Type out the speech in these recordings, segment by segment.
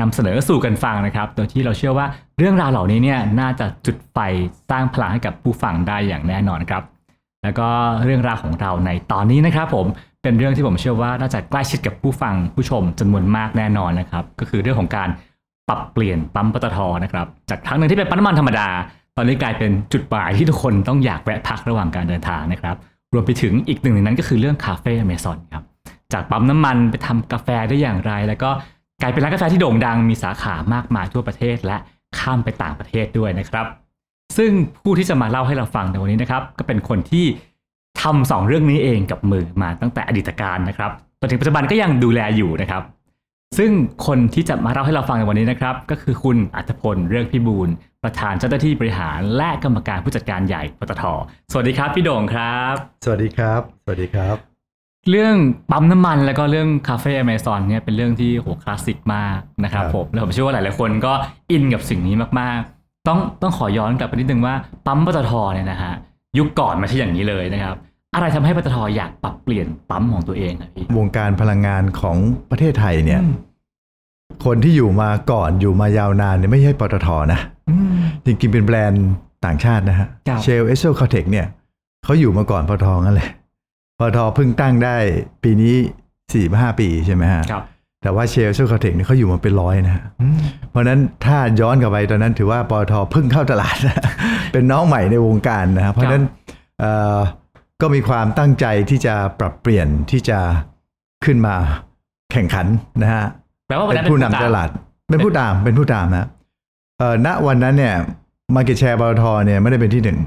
นำเสนอสู่กันฟังนะครับ โดยที่เราเชื่อว่าเรื่องราวเหล่านี้เนี่ยน่าจะจุดไฟสร้างพลังให้กับผู้ฟังได้อย่างแน่นอนครับ แล้วก็เรื่องราวของเราในตอนนี้นะครับ ผมเป็นเรื่องที่ผมเชื่อว่าน่าจะใกล้ชิดกับผู้ฟังผู้ชมจำนวนมากแน่นอนนะครับ ก็คือเรื่องของการปรับเปลี่ยนปั๊มปตทนะครับ จากครั้งหนึ่งที่เป็นปั๊มน้ำมันธรรมดา ตอนนี้กลายเป็นจุดหมายที่ทุกคนต้องอยากแวะพักระหว่างการเดินทางนะครับ รวมไปถึงอีกหนึ่งในนั้นก็คือเรื่องคาเฟ่อเมซอนครับ จากปั๊มน้ำมันไปทำกาแฟได้อย่างไร แล้วก็ กลายเป็นร้านกาแฟที่โด่งดังมีสาขามากมายทั่วประเทศและข้ามไปต่างประเทศด้วยนะครับ ซึ่งผู้ที่จะมาเล่าให้เราฟังในวันนี้นะครับก็เป็นคนที่ทำสองเรื่องนี้เองกับมือมาตั้งแต่อดีตการนะครับจนถึงปัจจุบันก็ยังดูแลอยู่นะครับ ซึ่งคนที่จะมาเล่าให้เราฟังในวันนี้นะครับ ก็คือคุณอัธพลเรื่องพิบูลประธานเจ้าหน้าที่บริหารและกรรมการผู้จัดการใหญ่ปตท สวัสดีครับ พี่โด่งครับ สวัสดีครับ สวัสดีครับ เรื่องปั๊มน้ำมันแล้วก็เรื่องคาเฟ่อเมซอนเนี่ยเป็นเรื่องที่โหคลาสสิกมากนะครับครับผมแล้วผมเชื่อว่าหลายๆคนก็อินกับสิ่งนี้มากๆ ต้องต้องขอย้อนกลับไปนิดนึงว่าปั๊มปตทเนี่ยนะฮะยุคก่อนไม่ใช่อย่างนี้เลยนะครับ อะไรทำให้ปตทอยากปรับเปลี่ยนปั๊มของตัวเองอะพี่วงการพลังงานของประเทศไทยเนี่ยอืมคนที่อยู่มาก่อนอยู่มายาวนานเนี่ยไม่ใช่ปตทนะอืมจริงๆเป็นแบรนด์ต่างชาตินะฮะครับ Shell Esso Caltex เนี่ยเขาอยู่มาก่อนปตทนั่นแหละ ปตทเพิ่งตั้งได้ปีนี้สี่ห้าปีใช่ไหมฮะครับแต่ว่า Shell Esso Caltex เนี่ยเขาอยู่มาเป็นร้อยนะฮะอืมเพราะฉะนั้นถ้าย้อนกลับไปตอนนั้นถือว่าปตทเพิ่งเข้าตลาด เป็นน้องใหม่ในวงการนะครับเพราะฉะนั้นเอ่อก็มีความตั้งใจที่จะปรับเปลี่ยนที่จะขึ้นมาแข่งขันนะฮะแปลว่าวันเป็นั้นนผู้เป็นนำผู้ตตามลาด เป็นผู้ตามเป็นผู้ตามนะเอ่อณวันนั้นเนี่ยมาเก็ตแชร์ปตทเนี่ยไม่ได้เป็นที่หนึ่ง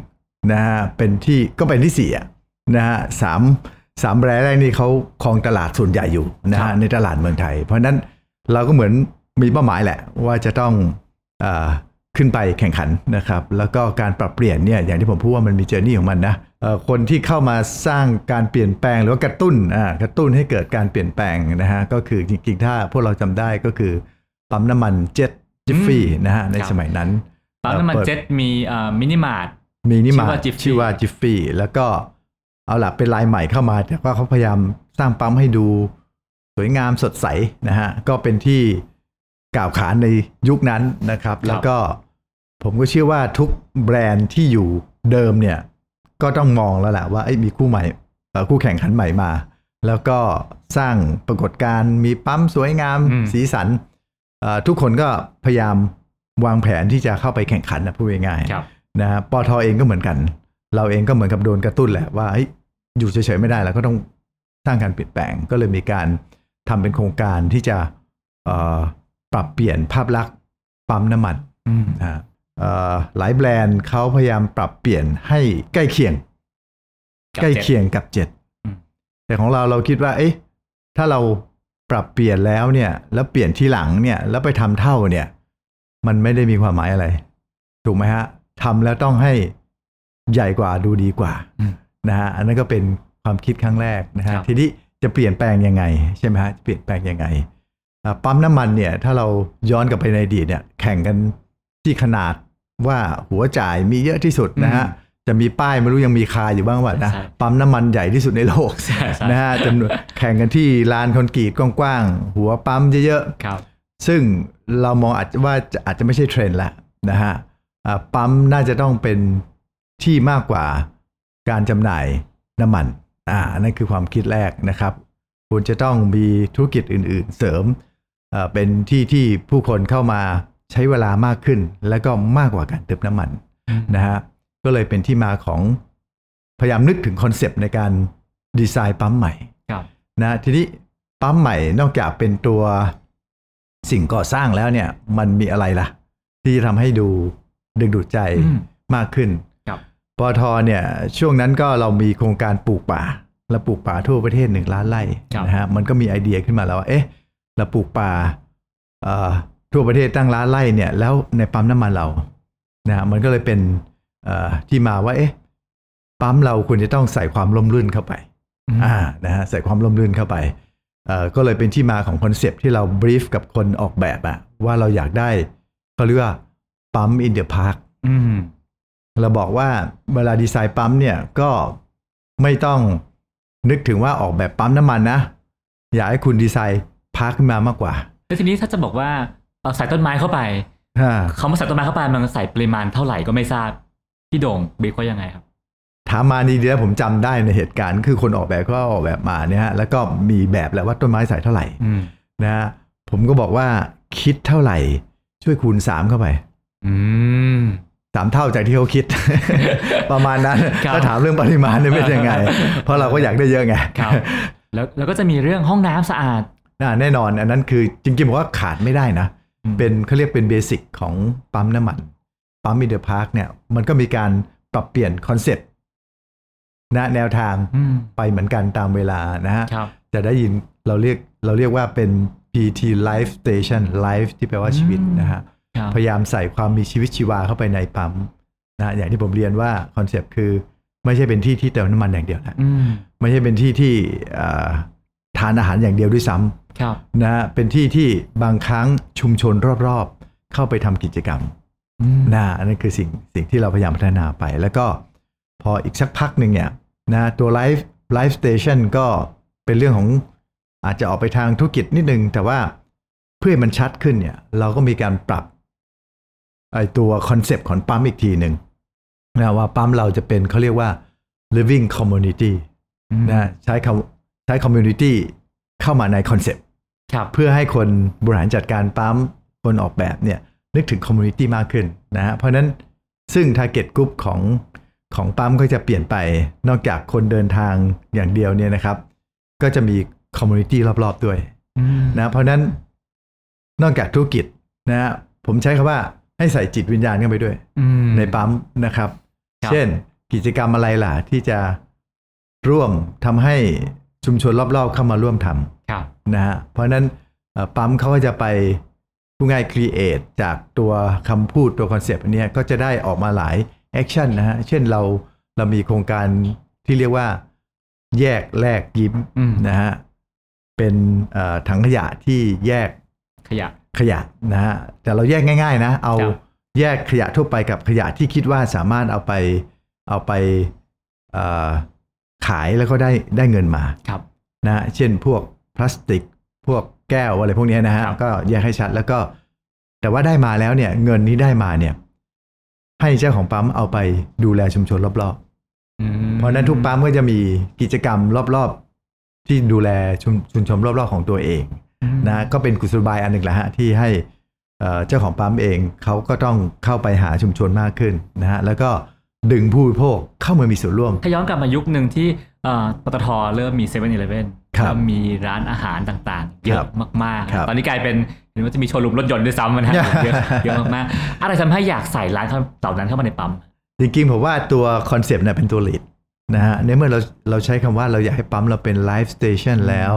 นะฮะเป็นที่ก็เป็นที่สี่อะ นะฮะสามสามแบรนด์แรกนี่เขาครองตลาดส่วนใหญ่อยู่นะครัฮะบในตลาดเมืองไทย เพราะฉะนั้นเราก็เหมือนมีเป้าหมายแหละ ว่าจะต้องเออขึ้นไปแข่งขันนะครับ แล้วก็การปรับเปลี่ยนเนี่ยอย่างที่ผมพูดว่ามันมีเจอร์นี่ของมันนะเอ่อคนที่เข้ามาสร้างการเปลี่ยนแปลงหรือว่ากระตุ้นอ่ากระตุ้นให้เกิดการเปลี่ยนแปลงนะฮะก็คือจริงๆ ถ้าพวกเราจำได้ก็คือปั๊มน้ำมัน Jet Jiffy นะฮะในครับสมัยนั้นปั๊มน้ำมันปิดเจ็ตมีเอ่อมินิมาร์ทมินิมาร์ทชื่อว่า Jiffy ชื่อว่า Jiffy แล้วก็ เอาล่ะเป็นรายใหม่เข้ามาแต่ว่าเขาพยายามสร้างปั๊มให้ดูสวยงามสดใสนะฮะก็เป็นที่กล่าวขานในยุคนั้นนะครับ แล้วก็ผมก็เชื่อว่าทุกแบรนด์ที่อยู่เดิมเนี่ย ก็ต้องมองแล้วแหละว่าเอ้ยมีคู่ใหม่เอ่อคู่แข่งขันใหม่มา แล้วก็สร้างปรากฏการณ์มีปั๊มสวยงามอืมสีสันเอ่อทุกคนก็พยายามวางแผนที่จะเข้าไปแข่งขันนะพูดง่ายๆครับนะฮะปอทเองก็เหมือนกัน เราเองก็เหมือนกับโดนกระตุ้นแหละว่าเฮ้ยอยู่เฉยๆไม่ได้แล้วก็ต้องสร้างการเปลี่ยนแปลง ก็เลยมีการทำเป็นโครงการที่จะเอ่อปรับเปลี่ยนภาพลักษณ์ปั๊มน้ำมันอืมนะฮะเอ่อหลายแบรนด์เขาพยายามปรับเปลี่ยนให้ใกล้เคียงกับใกล้เจ็ตเคียงกับเจ็ดอืมแต่ของเราเราคิดว่า เอ๊ะถ้าเราปรับเปลี่ยนแล้วเนี่ย แล้วเปลี่ยนที่หลังเนี่ย แล้วไปทำเท่าเนี่ย มันไม่ได้มีความหมายอะไร ถูกไหมฮะทำแล้วต้องให้ ใหญ่กว่าดูดีกว่าอืมนะฮะอันนั้นก็เป็นความคิดครั้งแรกนะคฮะรับทีนี้จะเปลี่ยนแปลงยังไงใช่ไหมฮะจะเปลี่ยนแปลงยังไงอ่าปั๊มน้ำมันเนี่ยถ้าเราย้อนกลับไปในอดีตเนี่ยแข่งกันที่ขนาดว่าหัวจ่ายมีเยอะที่สุดนะฮะจะมีป้ายไม่รู้ยังมีคาอยู่บ้างว่านะใช่ปั๊มน้ำมันใหญ่ที่สุดในโลกใช่ใช่นะฮะจำนวนแข่งกันที่ลานคอนกรีตกว้างๆหัวปั๊มเยอะครับๆซึ่งเรามองอาจจะว่าจะอาจจะไม่ใช่เทรนด์ละนะฮะอ่าปั๊มน่าจะต้องเป็น ที่มากกว่าการจำหน่ายน้ำมันอ่านั่นคือความคิดแรกนะครับควรจะต้องมีธุรกิจอื่น ๆ เสริมเอ่อเป็นที่ที่ผู้คนเข้ามาใช้เวลามากขึ้น แล้วก็มากกว่าการเติมน้ำมันนะฮะก็เลยเป็นที่มาของพยายามนึกถึงคอนเซปต์ในการดีไซน์ปั๊มใหม่ครับนะทีนี้ปั๊มใหม่นอกจากเป็นตัวสิ่งก่อสร้างแล้วเนี่ย มันมีอะไรล่ะ ที่จะทำให้ดูดึงดูดใจอืมมากขึ้นครับ ปอทเนี่ยช่วงนั้นก็เรามีโครงการปลูกป่าเราปลูกป่าทั่วประเทศหนึ่งล้านไร่ครับนะฮะมันก็มีไอเดียขึ้นมาแล้วว่าเอ๊ะเราปลูกป่าเอ่อทั่วประเทศตั้งร้านไล่เนี่ย แล้วในปั๊มน้ำมันเรานะฮะมันก็เลยเป็นเอ่อที่มาว่าเอ๊ะปั๊มเราควรจะต้องใส่ความร่มรื่นเข้าไปอ่านะฮะใส่ความร่มรื่นเข้าไปเอ่อก็เลยเป็นที่มาของคอนเซปต์ที่เรา brief กับคนออกแบบอะว่าเราอยากได้เขาเรียกว่าปั๊ม in the park อืม เราบอกว่าเวลาดีไซน์ปั๊มเนี่ยก็ไม่ต้องนึกถึงว่าออกแบบปั๊มน้ำมันนะ อยากให้คุณดีไซน์ park ขึ้นมามากกว่าแล้วทีนี้ถ้าจะบอกว่าเอาใส่ต้นไม้เข้าไปอ่าเขามาใส่ต้นไม้เข้าไปมันใส่ปริมาณเท่าไหร่ก็ไม่ทราบพี่โด่งบีบว่ายังไงครับถามมาดีๆแล้วผมจำได้ในเหตุการณ์ คือคนออกแบบก็ออกแบบมาเนี่ยฮะแล้วก็มีแบบแล้วว่าต้นไม้ใส่เท่าไหร่อืมนะฮะผมก็บอกว่าคิดเท่าไหร่ ช่วยคูณ3เข้าไปอืม สามเท่าจากที่เขาคิด ประมาณนั้นครับถ้าถามเรื่องปริมาณเนี่ยเป็นยังไง เพราะเราก็อยากได้เยอะไงครับแล้วแล้วก็จะมีเรื่องห้องน้ำสะอาดอ่าแน่นอน อันนั้นคือจริงๆผมว่าขาดไม่ได้นะอืมเป็นเขาเรียกเป็นเบสิกของปั๊มน้ำมัน ปั๊ม in the park เนี่ยมันก็มีการปรับเปลี่ยนคอนเซ็ปต์นะแนวทางอืมไปเหมือนกันตามเวลานะฮะครับจะได้ยินเราเรียกเราเรียกว่าเป็น PTT Life Station Life ที่แปลว่าชีวิตนะฮะครับ พยายามใส่ความมีชีวิตชีวาเข้าไปในปั๊มนะอย่างที่ผมเรียนว่าคอนเซปต์คือ ไม่ใช่เป็นที่ที่เติมน้ำมันอย่างเดียวนะอืมไม่ใช่เป็นที่ที่เอ่อทานอาหารอย่างเดียวด้วยซ้ำครับนะฮะเป็นที่ที่บางครั้งชุมชนรอบๆ เข้าไปทำกิจกรรมอืมนะอันนั้นคือสิ่งสิ่งที่เราพยายามพัฒนาไป แล้วก็พออีกสักพักหนึ่งเนี่ยนะตัว Life Life Station ก็เป็นเรื่องของอาจจะออกไปทางธุรกิจนิดนึง แต่ว่าเพื่อให้มันชัดขึ้นเนี่ย เราก็มีการปรับ ไอตัวคอนเซปต์ของปั๊มอีกทีหนึ่งนะว่าปั๊มเราจะเป็นเขาเรียกว่า living community อืมนะใช้คำใช้ community เข้ามาในคอนเซปต์ครับเพื่อให้คนบริหารจัดการปั๊มคนออกแบบเนี่ยนึกถึง community มากขึ้นนะฮะเพราะฉะนั้นซึ่ง t a r g e t group ของของปั๊มก็จะเปลี่ยนไปนอกจากคนเดินทางอย่างเดียวเนี่ยนะครับ ก็จะมี community รอบๆด้วยอืมนะเพราะฉะนั้นนอกจากธุรกิจนะฮะผมใช้คำว่า ให้ใส่จิตวิญญาณเข้าไปด้วยอืมในปั๊มนะครับครับ เช่น กิจกรรมอะไรล่ะ ที่จะร่วมทำให้ชุมชนรอบๆเข้ามาร่วมทำครับนะฮะเพราะฉะนั้นเอ่อปั๊มเขาก็จะไปพูดง่าย create จากตัวคำพูดตัวคอนเซปต์อันเนี้ยก็จะได้ออกมาหลาย action นะฮะ เช่นเราเรามีโครงการที่เรียกว่า แยกแลกยิ้มอืมนะฮะ เป็นเอ่อถังขยะที่แยกขยะ ขยะนะฮะแต่เราแยกง่าย ๆ นะ เอาครับแยกขยะทั่วไปกับขยะที่คิดว่าสามารถเอาไปเอาไปเอ่อขายแล้วก็ได้ได้เงินมาครับนะฮะเช่นพวกพลาสติก พวกแก้วอะไรพวกเนี้ยนะฮะครับก็แยกให้ชัดแล้วก็ แต่ว่าได้มาแล้วเนี่ย เงินนี้ได้มาเนี่ย ให้เจ้าของปั๊มเอาไปดูแลชุมชนรอบอืมๆเพราะฉะนั้นทุกปั๊มก็จะมีกิจกรรมรอบๆ ที่ดูแลชุมชุมชนรอบๆของตัวเองอืม นะก็เป็นกุศโลบายอันหนึ่งแหละฮะที่ให้เอ่อเจ้าของปั๊มเองเขาก็ต้องเข้าไปหาชุมชนมากขึ้นนะฮะแล้วก็ดึงผู้บริโภคเข้ามามีส่วนร่วม ถ้าย้อนกลับมายุคหนึ่งที่เอ่อปตทเริ่มมีเซเว่นอีเลฟเว่นครับแล้วมีร้านอาหารต่างๆ เยครัอะบมากครับๆตอนนี้กลายเป็นเห็นว่าจะมีโชว์รูมรถยนต์ด้วยซ้ำนะฮะเยอะเยอะมากๆ อะไรทำให้อยากใส่ร้านเหล่านั้นเข้ามาในปั๊ม จริงๆ ผมว่าตัวคอนเซปต์เนี่ยเป็นตัว lead นะฮะในเมื่อเราเราใช้คำว่าเราอยากให้ปั๊มเราเป็น life station แล้ว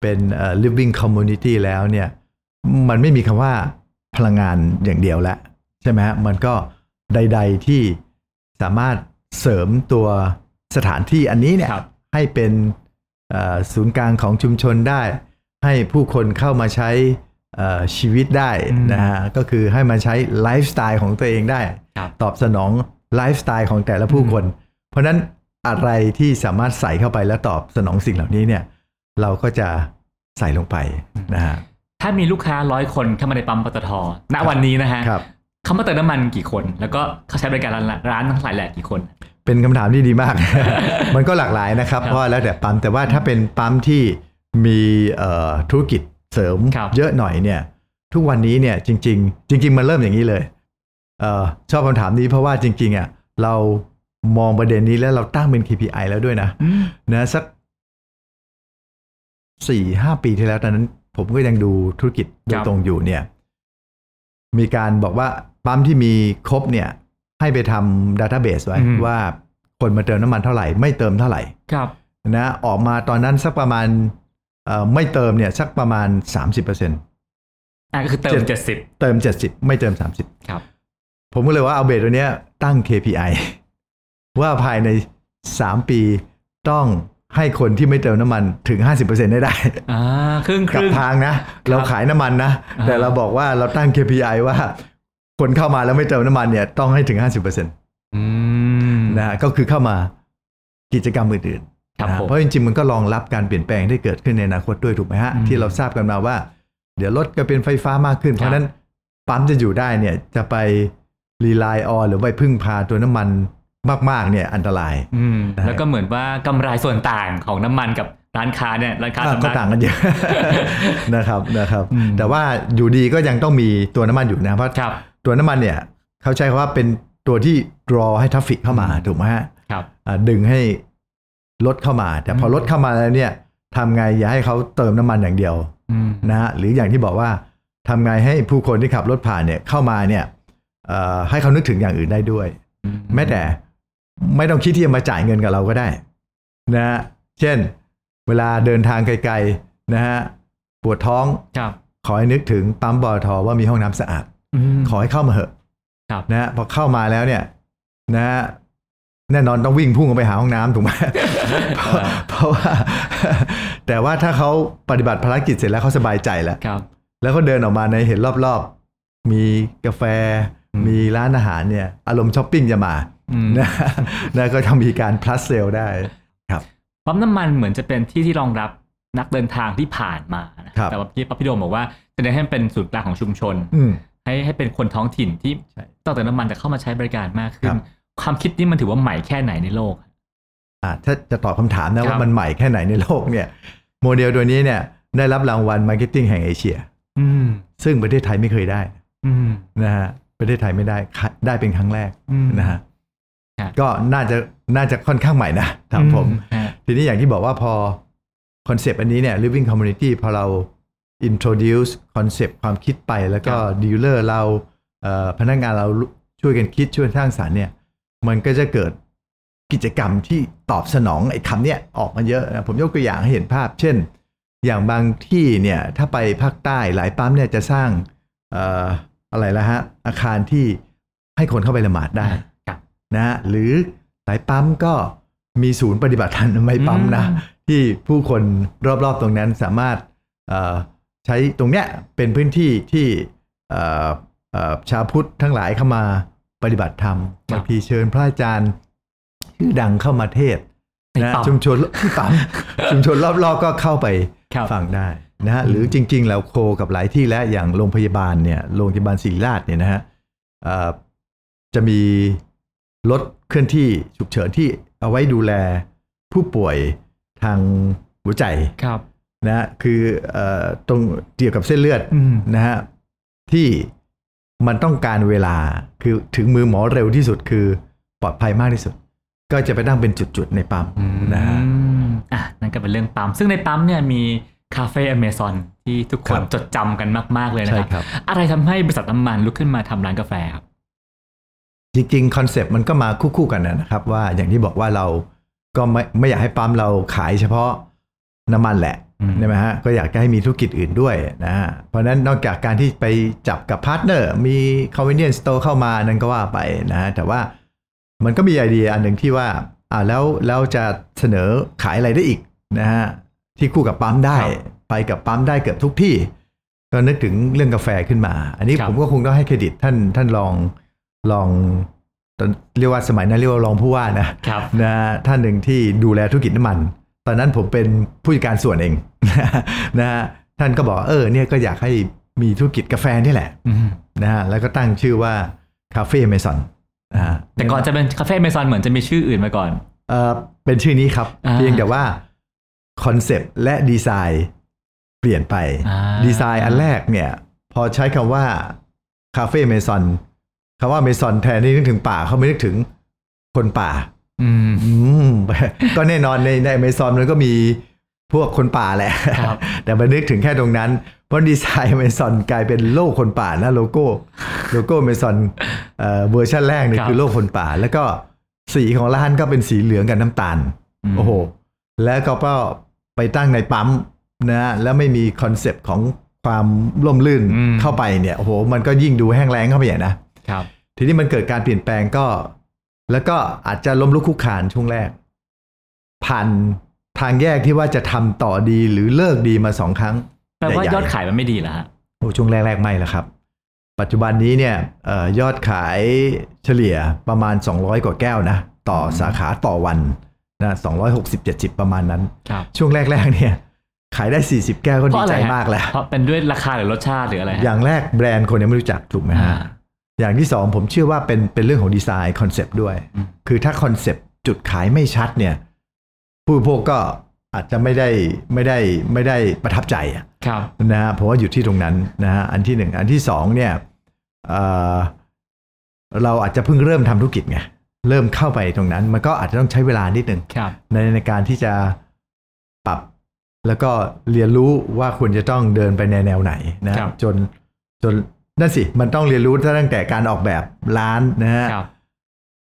เป็นเอ่อ living community แล้วเนี่ยมันไม่มีคำว่าพลังงานอย่างเดียวแล้วใช่ไหมฮะมันก็ใด ๆที่สามารถเสริมตัวสถานที่อันนี้เนี่ยครับให้เป็นเอ่อศูนย์กลางของชุมชนได้ ให้ผู้คนเข้ามาใช้เอ่อชีวิตได้อืมนะฮะก็คือให้มาใช้ไลฟ์สไตล์ของตัวเองได้ครับตอบสนองไลฟ์สไตล์ของแต่ละผู้คน เพราะฉะนั้นอะไรที่สามารถใส่เข้าไปแล้วตอบสนองสิ่งเหล่านี้เนี่ย เราก็จะใส่ลงไปนะฮะถ้ามีลูกค้าร้อยคนเข้ามาในปั๊มปตทณวันนี้นะฮะครับเขามาเติมน้ำมันกี่คน แล้วก็เขาใช้บริการร้านร้านทั้งหลายแหล่กี่คน เป็นคำถามที่ดีมาก มันก็หลากหลายนะครับครับเพราะว่าแล้วแต่ปั๊มแต่ว่าถ้าเป็นปั๊มที่มีเอ่อธุรกิจเสริมครับเยอะหน่อยเนี่ย ทุกวันนี้เนี่ยจริง ๆ จริง ๆ มันเริ่มอย่างนี้เลยเออชอบคำถามนี้เพราะว่าจริง ๆอะเรามองประเด็นนี้แล้วเราตั้งเป็น KPI แล้วด้วยนะอืมนะสัก สี่ห้าปีที่แล้วตอนนั้น ผมก็ยังดูธุรกิจโดคยรับตรงอยู่เนี่ย มีการบอกว่าปั๊มที่มีครบเนี่ย ให้ไปทำดัตต้าเบสไว้อืมว่าคนมาเติมน้ำมันเท่าไหร่ ไม่เติมเท่าไหร่ ครับนะออกมาตอนนั้นสักประมาณเอ่อไม่เติมเนี่ย สักประมาณ30%อะก็คือเติมเจ็ด70เติม70ไม่เติม30ครับ ผมก็เลยว่าเอาเบสตัวเนี้ยตั้ง KPI ว่าภายใน3ปีต้อง ให้คนที่ไม่เติมน้ำมันถึง 50%ได้ได้อ่าครึ่งคกับรึ่งทางนะ เราขายน้ำมันนะอ่าแต่เราบอกว่าเราตั้ง KPI ว่า คนเข้ามาแล้วไม่เติมน้ำมันเนี่ยต้องให้ถึง 50%นอืมะฮะก็คือเข้ามากิจกรรมอื่นๆครับนะฮะผมเพราะจริงๆมันก็รองรับการเปลี่ยนแปลงที่เกิดขึ้นในอนาคตด้วยถูกไหมฮะอืมที่เราทราบกันมาว่า เดี๋ยวรถก็เป็นไฟฟ้ามากขึ้น เพครัราะบฉะนั้นปั๊มจะอยู่ได้เนี่ยจะไปรีไลออนหรือไปพึ่งพาตัวน้ำมัน มากๆเนี่ยอันตรายอืมนะฮะแล้วก็เหมือนว่ากำไรส่วนต่างของน้ำมันกับร้านค้าเนี่ยร้านค้าอ่าสำก็นักต่างกันเยอะนะครับนะครับอืมแต่ว่าอยู่ดีก็ยังต้องมีตัวน้ำมันอยู่นะเพราะครับตัวน้ำมันเนี่ยเขาใช้คำว่าเป็นตัวที่ draw ให้ทัฟฟิกเข้ามาอืมถูกไหมฮะครับอ่าดึงให้รถเข้ามา แต่พออืมรถเข้ามาแล้วเนี่ยทำไงอย่าให้เขาเติมน้ำมันอย่างเดียวอืมนะฮะหรืออย่างที่บอกว่าทำไงให้ผู้คนที่ขับรถผ่านเนี่ยเข้ามาเนี่ยเอ่อให้เขานึกถึงอย่างอื่นได้ด้วย แม้แต่ ไม่ต้องคิดที่จะมาจ่ายเงินกับเราก็ได้นะฮะเช่น เวลาเดินทางไกลๆนะฮะปวดท้องครับ ขอให้นึกถึงปั๊มบอทอว่ามีห้องน้ำสะอาดอืมขอให้เข้ามาเหอะครับนะฮะพอเข้ามาแล้วเนี่ย นะฮะแน่นอนต้องวิ่งพุ่งออกไปหาห้องน้ำถูกไหมเพราะเพราะว่า แต่ว่าถ้าเขาปฏิบัติภารกิจเสร็จแล้วเขาสบายใจแล้วครับ แล้วก็เดินออกมาในเห็นรอบๆ มีกาแฟอืมมีร้านอาหารเนี่ย อารมณ์ช้อปปิ้งจะมาอืม นะนะก็จะมีการ plus sale ได้ครับปั๊มน้ำมันเหมือนจะเป็นที่ที่รองรับนักเดินทางที่ผ่านมานะครับแต่ว่าพี่ป๊อปพี่โดมบอกว่าจะเน้นให้มันเป็นศูนย์กลางของชุมชนอืมให้ให้เป็นคนท้องถิ่นที่ใช่ต้องเติมน้ำมันจะเข้ามาใช้บริการมากขึ้ครับความคิดนี้มันถือว่าใหม่แค่ไหนในโลกอ่าถ้าจะตอบคำถามนะครับว่ามันใหม่แค่ไหนในโลกเนี่ยโมเดลตัวนี้เนี่ยได้รับรางวัล marketing แห่งเอเชียอืมซึ่งประเทศไทยไม่เคยได้อืมนะฮะประเทศไทยไม่ได้ค่ะได้เป็นครั้งแรกอืมนะฮะครับ ก็น่าจะน่าจะค่อนข้างใหม่นะถามผมอืฮะทีนี้อย่างที่บอกว่าพอคอนเซปต์อันนี้เนี่ย living community พอเรา introduce คอนเซปต์ความคิดไปแล้วก็ dealer เราเอ่อพนักงานเราช่วยกันคิดช่วยสร้างสรรค์เนี่ย มันก็จะเกิดกิจกรรมที่ตอบสนองไอ้คำเนี้ยออกมาเยอะนะผมยกตัวอย่างให้เห็นภาพ เช่น อย่างบางที่เนี่ยถ้าไปภาคใต้หลายปั๊มเนี่ยจะสร้างเอ่ออะไรละฮะอาคารที่ให้คนเข้าไปละหมาดได้ครับ นะฮะหรือหลายปั๊มก็มีศูนย์ปฏิบัติธรรมไม่ปั๊มนะอืมที่ผู้คนรอบๆตรงนั้นสามารถเอ่อใช้ตรงเนี้ยเป็นพื้นที่ที่เอ่อเอ่อชาวพุทธทั้งหลายเข้ามาปฏิบัติธรรมบางทีเชิญพระอาจารย์ชื่อดังเข้ามาเทศน์ในนะปั๊มชุมชนที่ปั๊มชุมชนรอบๆก็เข้าไปครับฟังได้นะฮะหรือจริง ๆ แล้วโคกับหลายที่แล้วอย่างโรงพยาบาลเนี่ยโรงพยาบาลศิริราชเนี่ยนะฮะเอ่อจะมี รถเคลื่อนที่ฉุกเฉินที่เอาไว้ดูแลผู้ป่วยทางหัวใจครับนะฮะคือเอ่อตรงเกี่ยวกับเส้นเลือดอืมนะฮะที่มันต้องการเวลาคือถึงมือหมอเร็วที่สุดคือปลอดภัยมากที่สุด ก็จะไปตั้งเป็นจุดๆในปั๊มนะฮะอืมอะนั่นก็เป็นเรื่องปั๊ม ซึ่งในปั๊มเนี่ยมี Café Amazon ที่ทุกคนครับจดจำกันมาก ๆ เลยนะใช่ครับครับอะไรทำให้บริษัทน้ำมันลุกขึ้นมาทำร้านกาแฟครับ จริงๆคอนเซปต์มันก็มาคู่ๆกันนะครับ ว่าอย่างที่บอกว่าเราก็ไม่ไม่อยากให้ปั๊มเราขายเฉพาะน้ำมันแหละอืมใช่ไหมฮะก็อยากจะให้มีธุรกิจอื่นด้วยนะฮะเพราะฉะนั้นนอกจากการที่ไปจับกับ partner มี convenience store เข้ามานั่นก็ว่าไปนะฮะแต่ว่ามันก็มีไอเดียอันหนึ่งที่ว่าอ่าแล้วแล้วจะเสนอขายอะไรได้อีกนะฮะที่คู่กับปั๊มได้ครับไปกับปั๊มได้เกือบทุกที่ ก็นึกถึงเรื่องกาแฟขึ้นมา อันนี้ครับผมก็คงต้องให้เครดิตท่านท่านลอง ลองตอนเรียกว่าสมัยนั้นเรียกว่ารองผู้ว่านะครับนะท่านหนึ่งที่ดูแลธุรกิจน้ำมัน ตอนนั้นผมเป็นผู้จัดการส่วนเองนะฮะท่านก็บอกเออเนี่ยก็อยากให้มีธุรกิจกาแฟนี่แหละอืมนะฮะแล้วก็ตั้งชื่อว่า Café Amazon นะฮะแต่ก่อนจะเป็น Café Amazon เหมือนจะมีชื่ออื่นมาก่อนเออเป็นชื่อนี้ครับอ่าเพียงแต่ว่าคอนเซปต์และดีไซน์เปลี่ยนไปอ่าดีไซน์อันแรกเนี่ย พอใช้คำว่า Café Amazon คำว่าเมซอนแทนที่นึกถึงป่าเขาไปนึกถึงคนป่า อืมอืมก็แน่นอนในในเมซอนมันก็มีพวกคนป่าแหละครับแต่มานึกถึงแค่ตรงนั้น เพราะดีไซน์เมซอนกลายเป็นโลโก้คนป่านะโลโก้ โลโก้เมซอนเอ่อเวอร์ชันแรกเนี่ยครับคือโลโก้คนป่า แล้วก็สีของร้านก็เป็นสีเหลืองกับน้ำตาลอืมโอ้โห แล้วก็ก็ไปตั้งในปั๊มนะฮะแล้วไม่มีคอนเซปต์ของความร่มรื่นอืมเข้าไปเนี่ยโอ้โห มันก็ยิ่งดูแห้งแล้งเข้าไปใหญ่นะ ครับ ทีนี้มันเกิดการเปลี่ยนแปลงก็ แล้วก็อาจจะล้มลุกคลุกคลานช่วงแรก ผ่านทางแยกที่ว่าจะทำต่อดีหรือเลิกดีมาสองครั้งแปลว่าใหญ่ๆยอดขายมันไม่ดีเหรอฮะโอ้ช่วงแรกๆไม่ละครับ ปัจจุบันนี้เนี่ยเออยอดขายเฉลี่ยประมาณ 200 กว่าแก้วนะ ต่อสาขาต่อวันนะ260 70ประมาณนั้นครับช่วงแรกๆเนี่ย ขายได้40แก้วก็เพดีราะอะไรใจฮะมากแล้ว เพราะเป็นด้วยราคาหรือรสชาติหรืออะไรฮะอย่างแรกแบรนด์คนยังไม่รู้จักถูกไหมอ่าฮะ อย่างที่สองผมเชื่อว่าเป็นเป็นเรื่องของดีไซน์คอนเซปต์ด้วยอืมคือถ้าคอนเซปต์จุดขายไม่ชัดเนี่ย ผู้บริโภคก็อาจจะไม่ได้ไม่ได้ไม่ได้ประทับใจอะครับนะฮะผมว่าอยู่ที่ตรงนั้นนะฮะอันที่หนึ่งอันที่สองเนี่ยเอ่อเราอาจจะเพิ่งเริ่มทำธุรกิจไงเริ่มเข้าไปตรงนั้น มันก็อาจจะต้องใช้เวลานิดหนึ่งครับในในการที่จะปรับแล้วก็เรียนรู้ว่าควรจะต้องเดินไปในแนวไหนนะครับจนจน นั่นสิ มันต้องเรียนรู้ตั้งแต่การออกแบบร้านนะฮะครับ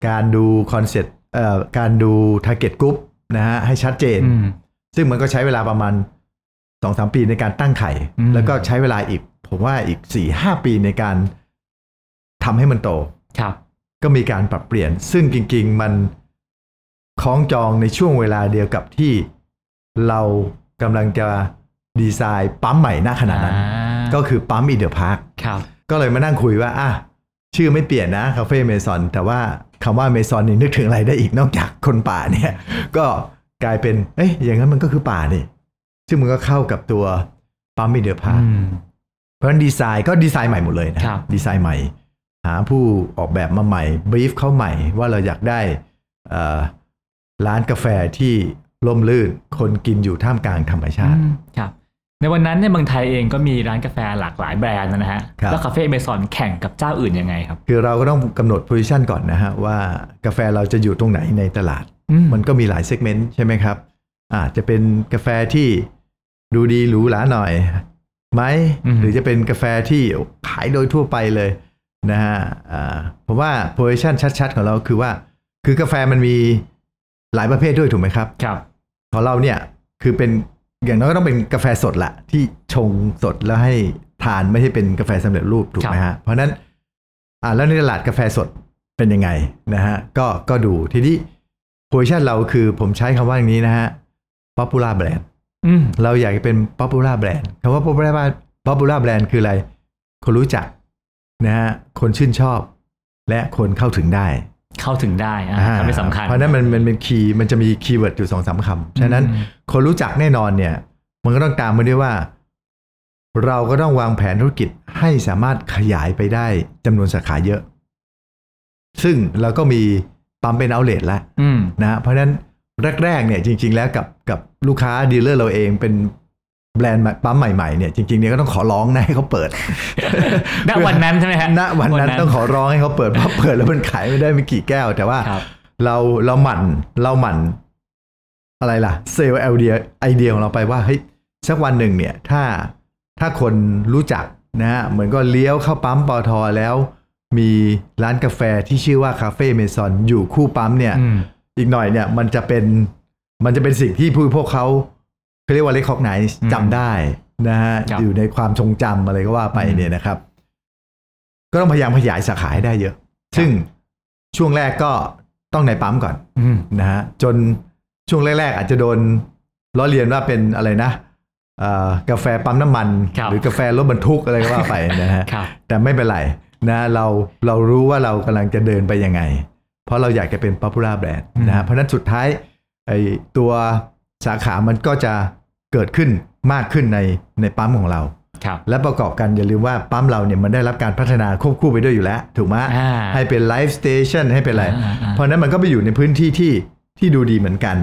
การดูคอนเซ็ปต์เอ่อการดู t a r g e t group นะฮะให้ชัดเจนอืมซึ่งมันก็ใช้เวลาประมาณสองสามปีในการตั้งไข่อืมแล้วก็ใช้เวลาอีก ผมว่าอีกสี่ห้าปีในการทำให้มันโตครับ ก็มีการปรับเปลี่ยน ซึ่งจริง ๆ มันคล้องจองในช่วงเวลาเดียวกับที่เรากำลังจะดีไซน์ปั๊มใหม่ณขณะนั้นอ่าก็คือปั๊ม In the Park ครับ ก็เลยมานั่งคุยว่าอะชื่อไม่เปลี่ยนนะ Café Amazon แต่ว่าคำว่าเมซอนนี่นึกถึงอะไรได้อีกนอกจากคนป่าเนี่ย ก็กลายเป็นเอ้ยอย่างนั้นมันก็คือป่านี่ซึ่งมันก็เข้ากับตัวปั๊ม In the Park อืมเพราะฉะนั้นดีไซน์ก็ดีไซน์ใหม่หมดเลยนะครับดีไซน์ใหม่ หาผู้ออกแบบมาใหม่ brief เขาใหม่ว่าเราอยากได้เอ่อร้านกาแฟที่ร่มรื่น คนกินอยู่ท่ามกลางธรรมชาติอืมครับ ในวันนั้นเนี่ยเมืองไทยเองก็มีร้านกาแฟหลากหลายแบรนด์นะฮะ ครับ แล้วคาเฟ่เมซอนแข่งกับเจ้าอื่นยังไงครับ คือเราก็ต้องกำหนดโพ i ิชันก่อนนะฮะ ว่ากาแฟเราจะอยู่ตรงไหนในตลาด อืม มันก็มีหลายเซกเมนต์ใช่ไหมครับอาจจะเป็นกาแฟที่ดูดีหรูหราหน่อยไหมหรือจะเป็นกาแฟที่ขายโดยทั่วไปเลยนะฮะอ่าผมว่าโพ i ิชันชัด ๆ ของเราคือว่า คือกาแฟมันมีหลายประเภทด้วยถูกไหมครับ ครับ ของเราเนี่ยคือเป็น อย่างน้อยก็ต้องเป็นกาแฟสดละที่ชงสดแล้วให้ทานไม่ใช่เป็นกาแฟสำเร็จรูปถูกไหมฮะเพราะฉะนั้นอ่าแล้วในตลาดกาแฟสดเป็นยังไงนะฮะก็ก็ดูทีนี้โพ i ชันเราคือผมใช้คำว่าอย่างนี้นะฮะ popular brand อืมเราอยากจะเป็น popular brand คำว่า popular popular brand คืออะไร คนรู้จักนะฮะคนชื่นชอบ และคนเข้าถึงได้ เข้าถึงได้อ่าอ่าไม่สำคัญ เพราะฉะนั้นมันมันเป็น key มันจะมี keyword อยู่สองสามคำ ฉะนั้นอืมคนรู้จักแน่นอนเนี่ย มันก็ต้องตามมาด้วยว่า เราก็ต้องวางแผนธุรกิจให้สามารถขยายไปได้จำนวนสาขาเยอะ ซึ่งเราก็มีปั๊มเป็นเอาเล t แล้วอืมนะฮะเพราะฉะนั้นแรกๆเนี่ยจริง ๆ แล้วกับกับลูกค้าดีลเลอร์เราเองเป็น แบรนด์ปั๊มใหม่ๆเนี่ยจริงๆเนี่ยก็ต้องขอร้องนะให้เขาเปิดณวันนั้นใช่ไหมฮะณวันนั้นต้องขอร้องให้เขาเปิดเพราะเปิดแล้วมันขายไม่ได้ไม่กี่แก้ว แต่ว่าครับเราเราหมั่นเราหมั่น อะไรล่ะ sell idea idea ของเราไปว่าเฮ้ยสักวันหนึ่งเนี่ย ถ้าถ้าคนรู้จักนะฮะเหมือนก็เลี้ยวเข้าปั๊มปตท.แล้ว มีร้านกาแฟที่ชื่อว่า Café Amazon อยู่คู่ปั๊มเนี่ยอืมอีกหน่อยเนี่ย มันจะเป็นมันจะเป็นสิ่งที่ผู้บริโภคเขา เขาเรียกว่า recognize อืมจำได้นะฮะครับอยู่ในความทรงจำอะไรก็ว่าไปอืมเนี่ยนะครับ ก็ต้องพยายามขยายสาขาให้ได้เยอะ ซึ่งช่วงแรกก็ต้องในปั๊มก่อนอืมนะฮะจนช่วงแรก ๆ อาจจะโดนล้อเลียนว่าเป็นอะไรนะเอ่อกาแฟปั๊มน้ำมันครับหรือกาแฟรถบรรทุกอะไรก็ว่าไปนะฮะครับแต่ไม่เป็นไรนะเราเรารู้ว่าเรากำลังจะเดินไปยังไง เพราะเราอยากจะเป็น popular brand อืมนะฮะเพราะฉะนั้นสุดท้ายไอตัว สาขามันก็จะเกิดขึ้นมากขึ้นในในปั๊มของเราครับและประกอบกันอย่าลืมว่าปั๊มเราเนี่ยมันได้รับการพัฒนาควบคู่ไปด้วยอยู่แล้ว ถูกไหมอ่าให้เป็น Life Station ให้เป็นอะไรอ่าอ่าเพราะฉะนั้นมันก็ไปอยู่ในพื้นที่ที่ที่ดูดีเหมือนกัน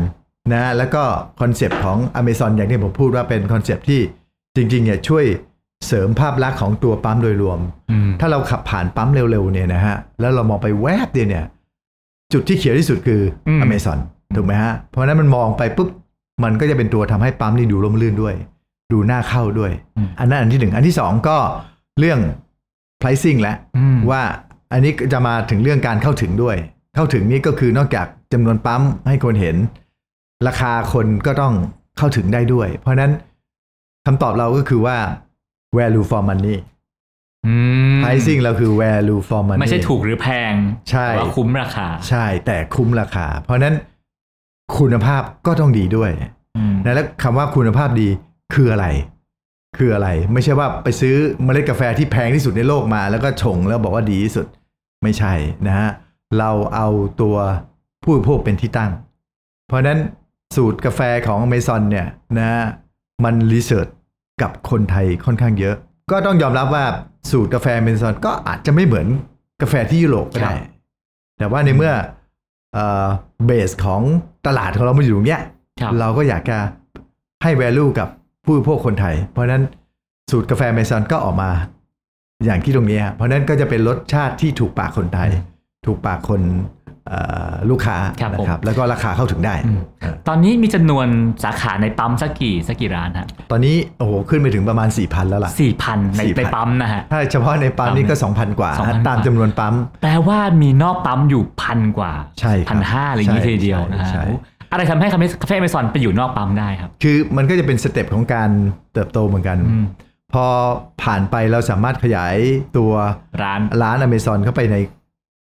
นะแล้วก็คอนเซปต์ของ Amazon อย่างที่ผมพูดว่าเป็นคอนเซปต์ที่จริงๆเนี่ยช่วยเสริมภาพลักษณ์ของตัวปั๊มโดยรวมอืมถ้าเราขับผ่านปั๊มเร็วๆเนี่ยนะฮะแล้วเรามองไปแวบเดียวเนี่ย จุดที่เขียวที่สุดคืออม Amazon ถูกไหมฮะ เพราะฉะนั้นมันมองไปปุ๊บ มันก็จะเป็นตัวทำให้ปั๊มนี่ดูร่มรื่นด้วย ดูน่าเข้าด้วย อันนั้นอันที่หนึ่งอันที่สองก็เรื่อง pricing แล้วอืมว่าอันนี้จะมาถึงเรื่องการเข้าถึงด้วย เข้าถึงนี่ก็คือนอกจากจำนวนปั๊มให้คนเห็น ราคาคนก็ต้องเข้าถึงได้ด้วย เพราะฉะนั้นคำตอบเราก็คือว่า value for money อืม pricing เราคือ value for money ไม่ใช่ถูกหรือแพงใช่แต่ว่าคุ้มราคา ใช่แต่คุ้มราคา เพราะฉะนั้น คุณภาพก็ต้องดีด้วยอืมนะแล้วคำว่าคุณภาพดีคืออะไร คืออะไร ไม่ใช่ว่าไปซื้อเมล็ดกาแฟที่แพงที่สุดในโลกมา แล้วก็ชงแล้วบอกว่าดีที่สุดไม่ใช่นะฮะเราเอาตัวผู้บริโภคเป็นที่ตั้ง เพราะฉะนั้นสูตรกาแฟของอเมซอนเนี่ยนะฮะมันรีเสิร์ชกับคนไทยค่อนข้างเยอะ ก็ต้องยอมรับว่าสูตรกาแฟอเมซอนก็อาจจะไม่เหมือนกาแฟที่ยุโรปก็ได้ แต่ว่าในเมื่อ เบสของตลาดของเรามันอยู่ตรงเนี้ยครับเราก็อยากจะให้ value กับผู้บริโภคคนไทย เพราะฉะนั้นสูตรกาแฟเมซอนก็ออกมา อย่างที่ตรงนี้ฮะเพราะฉะนั้นก็จะเป็นรสชาติที่ถูกปากคนไทย ถูกปากคนเอ่อ ลูกค้าครับผมนะครับแล้วก็ราคาเข้าถึงได้อืมเออตอนนี้มีจำนวนสาขาในปั๊มสักกี่สักกี่ร้านฮะตอนนี้โอ้โหขึ้นไปถึงประมาณ 4,000 แล้วล่ะสี่พันใน4,000ในปั๊มนะฮะถ้าเฉพาะในปั๊มนี่ก็ 2,000 กว่า2,000ฮะตามจำนวนปั๊ม แปลว่ามีนอกปั๊มอยู่พันกว่าใช่ครับพันห้าอะไรอย่างนี้ใช่ทีเดียวนะฮะใช่อะไรทำให้ Café Café Amazon ไปอยู่นอกปั๊มได้ครับ คือมันก็จะเป็น step ของการเติบโตเหมือนกันอืมพอผ่านไปเราสามารถขยายตัวร้านร้านอเมซอนเข้าไปใน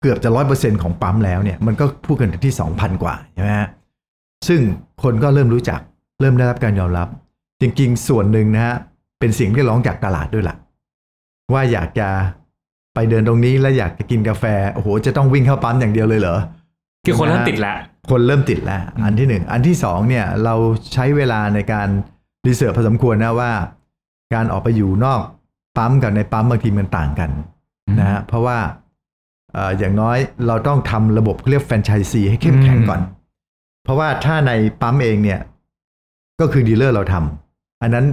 เกือบจะร้อยเปอร์เซ็นของปั๊มแล้วเนี่ยมันก็พูดกันที่สองพันกว่าใช่ไหมฮะซึ่งคนก็เริ่มรู้จักเริ่มได้รับการยอมรับ จริงๆ ส่วนหนึ่งนะฮะเป็นเสียงเรียกร้องจากตลาดด้วยล่ะ ว่าอยากจะไปเดินตรงนี้แล้วอยากจะกินกาแฟโอ้โหจะต้องวิ่งเข้าปั๊มอย่างเดียวเลยเหรอคือคนเริ่มติดแล้วคนเริ่มติดแล้วอันที่หนึ่งอันที่สองเนี่ยเราใช้เวลาในการ research พอสมควรนะว่า การออกไปอยู่นอกปั๊มกับในปั๊มบางทีมันต่างกันนะฮะเพราะว่าเอ่ออย่างน้อยเราต้องทำระบบเรียกแฟรนไชส์ซีให้เข้มแข็งก่อน เพราะว่าถ้าในปั๊มเองเนี่ย ก็คือดีลเลอร์เราทำอันนั้น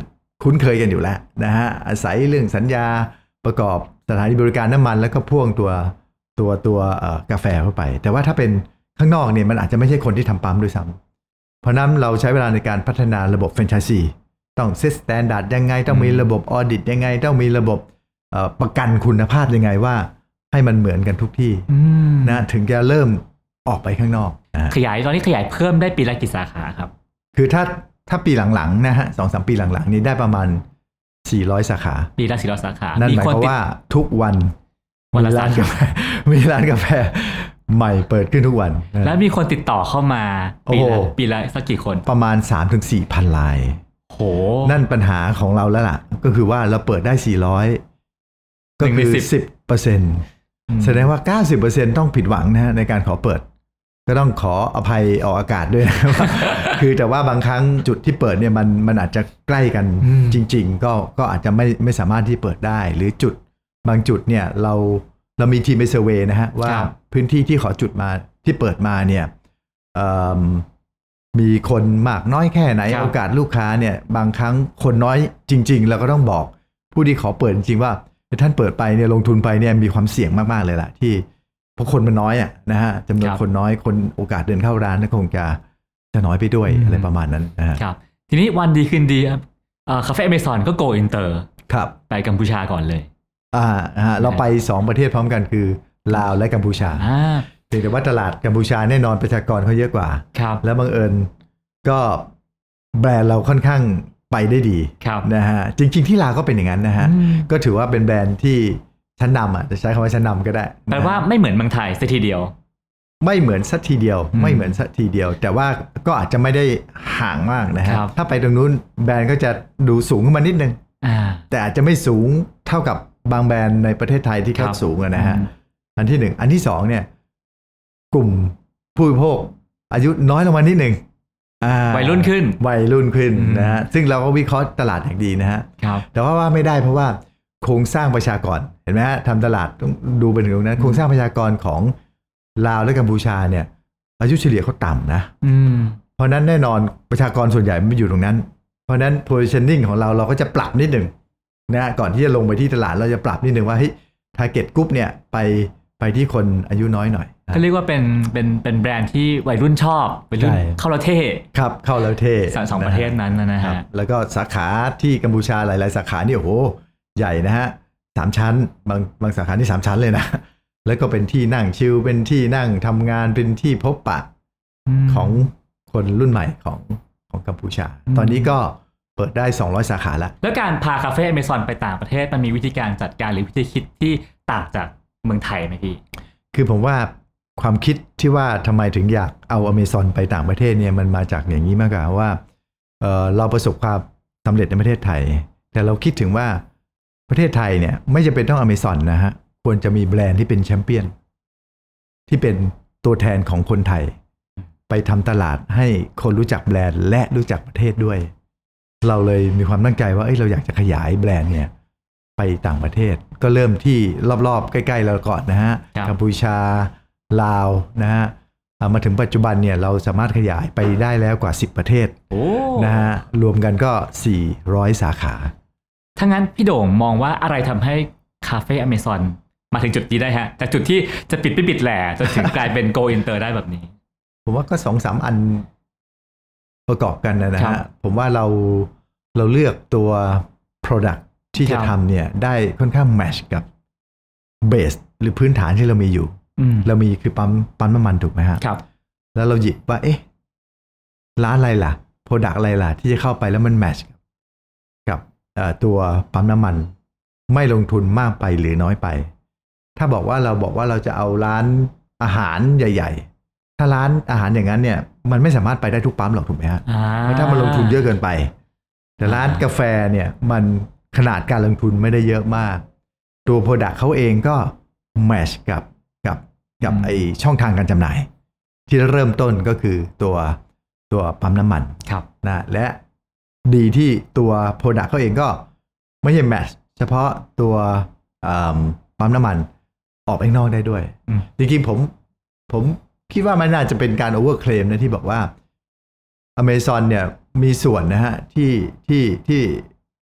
คุ้นเคยกันอยู่แล้วนะฮะอาศัยเรื่องสัญญาประกอบสถานีบริการน้ำมันแล้วก็พ่วงตัวตัวตัวเอ่อกาแฟเข้าไป แต่ว่าถ้าเป็นข้างนอกเนี่ยมันอาจจะไม่ใช่คนที่ทำปั๊มด้วยซ้ำเพราะนั้นเราใช้เวลาในการพัฒนาระบบแฟรนไชส์ซีต้อง set standard ยังไง ต้องมีระบบ audit ยังไง ต้องมีระบบเอ่อประกันคุณภาพยังไงว่า ให้มันเหมือนกันทุกที่อืมนะถึงจะเริ่มออกไปข้างนอกนะขยายตอนนี้ขยายเพิ่มได้ปีละกี่สาขาครับ คือถ้าถ้าปีหลังๆนะฮะสองสามปีหลังๆ นี้ได้ประมาณ 400 สาขา ปีละสี่ร้อยสาขา นั่นหมายความติดว่าทุกวันวันละมีร้านสาขากาแฟมีร้านกาแฟใหม่เปิดขึ้นทุกวันนะแล้วมีคนติดต่อเข้ามาปีโอ้ละโหปีละสักกี่คน ประมาณ 3-4พันลายโห นั่นปัญหาของเราแล้วล่ะ ก็คือว่าเราเปิดได้ 400 ก็หนึ่งคืในอสิบสิบเปอร์เซ็นต์อืม แสดงว่า 90%ต้องผิดหวังนะฮะในการขอเปิด ก็ต้องขออภัยออกอากาศด้วยนะว่าคือแต่ว่าบางครั้งจุดที่เปิดเนี่ยมันมันอาจจะใกล้กันอืมจริง ๆ ก็ก็อาจจะไม่ไม่สามารถที่เปิดได้ หรือจุดบางจุดเนี่ยเราเรามีทีมไปเซอร์เวยนะฮะว่าพื้นที่ที่ขอจุดมาที่เปิดมาเนี่ยเอิ่มมีคนมากน้อยแค่ไหนโอกาสลูกค้าเนี่ยบางครั้งคนน้อยจริง ๆ เราก็ต้องบอกผู้ที่ขอเปิดจริงๆว่า ท่านเปิดไปเนี่ยลงทุนไปเนี่ยมีความเสี่ยงมากๆเลยล่ะ ที่เพราะคนมันน้อยอะนะฮะจำนวนคนน้อยคนโอกาสเดินเข้าร้านก็คงจะจะน้อยไปด้วยอะไรประมาณนั้นนะฮะครับ ทีนี้วันดีคืนดีครับเอ่อ Café Amazon ก็ go inter ครับไปกัมพูชาก่อนเลย อ่าฮะเราไปสองประเทศพร้อมกันคือลาวและกัมพูชาอ่าเพียงแต่ว่าตลาดกัมพูชาแน่นอนประชากรเขาเยอะกว่าครับแล้วบังเอิญก็แบรนด์เราค่อนข้าง ไปได้ดีครับนะฮะจริง ๆ ที่ลาวก็เป็นอย่างนั้นนะฮะอืมก็ถือว่าเป็นแบรนด์ที่ชั้นนำอะจะใช้คำว่าชั้นนำก็ได้แปลกนะฮะว่าไม่เหมือนเมืองไทยสักทีเดียว ไม่เหมือนสักทีเดียวอืมไม่เหมือนสักทีเดียว แต่ว่าก็อาจจะไม่ได้ห่างมากนะฮะครับถ้าไปตรงนู้นแบรนด์ก็จะดูสูงขึ้นมานิดนึงอ่าแต่อาจจะไม่สูงเท่ากับบางแบรนด์ในประเทศไทยที่เขาครับสูงอะนะฮะอืมอันที่หนึ่งอันที่สองเนี่ย กลุ่มผู้บริโภคอายุน้อยลงมานิดหนึ่งอ่า วัยรุ่นขึ้นวัยรุ่นขึ้นอืมนะฮะซึ่งเราก็วิเคราะห์ตลาดอย่างดีนะฮะครับแต่ว่าว่าไม่ได้เพราะว่าโครงสร้างประชากรเห็นไหมฮะทำตลาดต้องดูไปถึงตรงนั้นโครงสร้างประชากรของลาวและกัมพูชาเนี่ย อายุเฉลี่ยเขาต่ำนะอืมเพราะฉะนั้นแน่นอนประชากรส่วนใหญ่ไม่อยู่ตรงนั้น เพราะฉะนั้น positioning ของเราเราก็จะปรับนิดหนึ่งนะก่อนที่จะลงไปที่ตลาดเราจะปรับนิดหนึ่งว่าเฮ้ย target group เนี่ยไปไปที่คนอายุน้อยหน่อย ก็เรียกว่าเป็นเป็นเป็นแบรนด์ที่วัยรุ่นชอบวัยรุ่นใช่เข้าประเทศครับเข้าแล้วเท่สองสองประเทศนั้นนะครัฮะบแล้วก็สาขาที่กัมพูชาหลาย ๆ สาขานี่โอ้โหใหญ่นะฮะสามชั้นบางบางสาขาที่สามชั้นเลยนะแล้วก็เป็นที่นั่งชิลเป็นที่นั่งทำงานเป็นที่พบปะมของคนรุ่นใหม่ของของกัมพูชาอืมตอนนี้ก็เปิดได้ 200 สาขาแล้ว แล้วการพาคาเฟ่อเมซอนไปต่างประเทศมันมีวิธีการจัดการหรือวิธีคิดที่ต่างจากเมืองไทยไหมพี่ คือผมว่า ความคิดที่ว่าทำไมถึงอยากเอาอเมซอนไปต่างประเทศเนี่ยมันมาจากอย่างนี้มากกว่าว่าเอ่อเราประสบความสำเร็จในประเทศไทย แต่เราคิดถึงว่าประเทศไทยเนี่ยไม่จำเป็นต้องอเมซอนนะฮะควรจะมีแบรนด์ที่เป็นแชมเปี้ยน ที่เป็นตัวแทนของคนไทย ไปทำตลาดให้คนรู้จักแบรนด์และรู้จักประเทศด้วย เราเลยมีความตั้งใจว่าเอ้ยเราอยากจะขยายแบรนด์เนี่ยไปต่างประเทศ ก็เริ่มที่รอบๆ ใกล้ ๆ เราก่อนนะฮะครับกัมพูชา ลาวนะฮะอ่ามาถึงปัจจุบันเนี่ยเราสามารถขยายไปได้แล้วกว่า 10 ประเทศโอ้นะฮะรวมกันก็ 400 สาขาถ้างั้นพี่โด่งมองว่าอะไรทำให้ Café Amazon มาถึงจุดนี้ได้ฮะ จากจุดที่จะปิดไม่ปิดแหล่จะถึงกลายเป็น go inter ได้แบบนี้ ผมว่าก็สองสามอันประกอบกันนะฮะครับผมว่าเราเราเลือกตัว Product ที่จะครับทำเนี่ย ได้ค่อนข้าง match กับ base หรือพื้นฐานที่เรามีอยู่อืม เรามีคือปั๊มปั๊มน้ำมันถูกไหมฮะครับ แล้วเราหยิบว่าเอ๊ะร้านอะไรล่ะโปรดักอะไรล่ะ ที่จะเข้าไปแล้วมันแมชกับเอ่อตัวปั๊มน้ำมัน ไม่ลงทุนมากไปหรือน้อยไป ถ้าบอกว่าเราบอกว่าเราจะเอาร้านอาหารใหญ่ ๆ ถ้าร้านอาหารอย่างนั้นเนี่ย มันไม่สามารถไปได้ทุกปั๊มหรอกถูกไหมฮะอ่าเพราะถ้ามันลงทุนเยอะเกินไป แต่ร้านอ่ากาแฟเนี่ยมันขนาดการลงทุนไม่ได้เยอะมาก ตัวโปรดักเขาเองก็แมชกับ กับกับไอช่องทางการจำหน่าย ที่เริ่มต้นก็คือตัวตัวปั๊มน้ำมันครับนะและดีที่ตัวโปรดักเขาเองก็ไม่ใช่แมชเฉพาะตัวอืมปั๊มน้ำมันออกไปข้างนอกได้ด้วยอืมจริงๆผมผมคิดว่ามันน่าจะเป็นการโอเวอร์เคลมนะที่บอกว่าอเมซอนเนี่ยมีส่วนนะฮะที่ที่ที่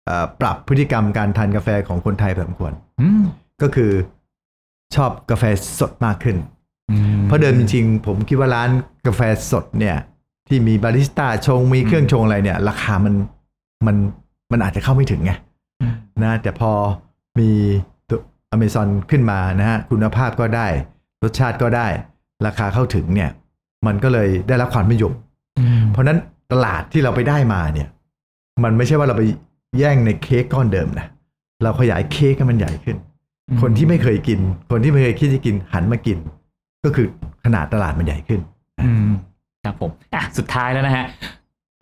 เอ่อปรับพฤติกรรมการทานกาแฟของคนไทยพอสมควรอืมก็คือ ชอบกาแฟสดมากขึ้นอืมเพราะเดิมจริงๆผมคิดว่าร้านกาแฟสดเนี่ย ที่มีบาริสต้าชงมีเครื่องชงอะไรเนี่ย ราคามันมันมันอาจจะเข้าไม่ถึงไงอืมนะแต่พอมีตัวอเมซอนขึ้นมานะฮะคุณภาพก็ได้ รสชาติก็ได้ ราคาเข้าถึงเนี่ย มันก็เลยได้รับความนิยมอืมเพราะฉะนั้นตลาดที่เราไปได้มาเนี่ย มันไม่ใช่ว่าเราไปแย่งในเค้กก้อนเดิมนะเราขยายเค้กให้มันใหญ่ขึ้น คนที่ไม่เคยกิน คนที่ไม่เคยคิดจะกินหันมากิน ก็คือขนาดตลาดมันใหญ่ขึ้นอืมครับผมอะสุดท้ายแล้วนะฮะ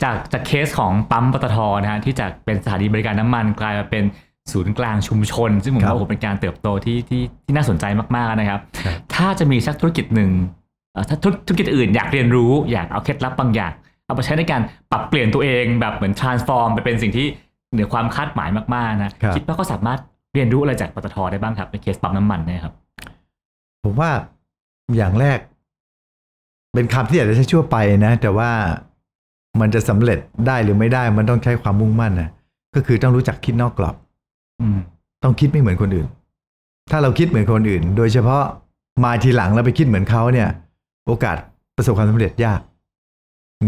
จากจากเคสของปั๊มปตทนะฮะที่จากเป็นสถานีบริการน้ำมันกลายมาเป็นศูนย์กลางชุมชน ซึ่งผมครับว่าโอ้โหเป็นการเติบโตที่ที่ที่น่าสนใจมากๆนะครับครับถ้าจะมีสักธุรกิจหนึ่งเอ่อถ้าธุรธุรกิจอื่นอยากเรียนรู้อยากเอาเคล็ดลับบางอย่าง เอาไปใช้ในการปรับเปลี่ยนตัวเองแบบเหมือน transform ไปเป็นสิ่งที่เหนือความคาดหมายมากๆนะครับคิดว่าก็สามารถ เรียนรู้อะไรจากปตทได้บ้างครับในเคสปั๊มน้ำมันเนยครับ ผมว่าอย่างแรก เป็นคำที่อาจจะใช้ชั่วไปนะ แต่ว่ามันจะสำเร็จได้หรือไม่ได้ มันต้องใช้ความมุ่งมั่นนะก็คือต้องรู้จักคิดนอกกรอบ อืมต้องคิดไม่เหมือนคนอื่น ถ้าเราคิดเหมือนคนอื่น โดยเฉพาะมาทีหลังแล้วไปคิดเหมือนเขาเนี่ย โอกาสประสบความสำเร็จยาก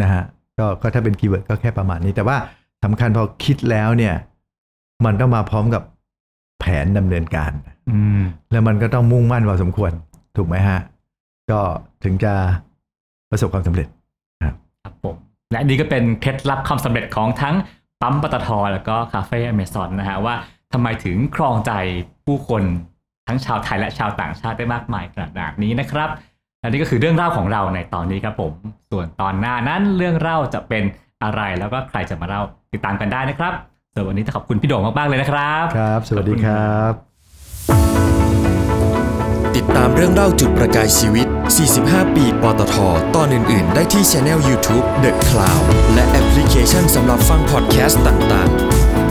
นะฮะก็ก็ถ้าเป็นคีย์เวิร์ดก็แค่ประมาณนี้ แต่ว่าสำคัญพอคิดแล้วเนี่ย มันต้องมาพร้อมกับ แผนดำเนินการอืมแล้วมันก็ต้องมุ่งมั่นพอสมควร ถูกไหมฮะ ก็ถึงจะประสบความสำเร็จครับผมและนี่ก็เป็นเคล็ดลับความสำเร็จของทั้งปั๊มปตทแล้วก็คาเฟ่อเมซอนนะฮะว่าทำไมถึงครองใจผู้คนทั้งชาวไทยและชาวต่างชาติได้มากมายขนาดนี้นะครับและนี่ก็คือเรื่องเล่าของเราในตอนนี้ครับผม ส่วนตอนหน้านั้นเรื่องเล่าจะเป็นอะไรแล้วก็ใครจะมาเล่าติดตามกันได้นะครับ ส่วนวันนี้ต้องขอบคุณพี่โด่งมาก ๆ เลยนะครับ ครับ สวัสดีครับ ติดตามเรื่องเล่าจุดประกายชีวิต 45 ปี ปตท ตอนอื่น ๆ ได้ที่ช anel YouTube The Cloud และแอปพลิเคชันสำหรับฟังพอดแคสต์ต่าง ๆ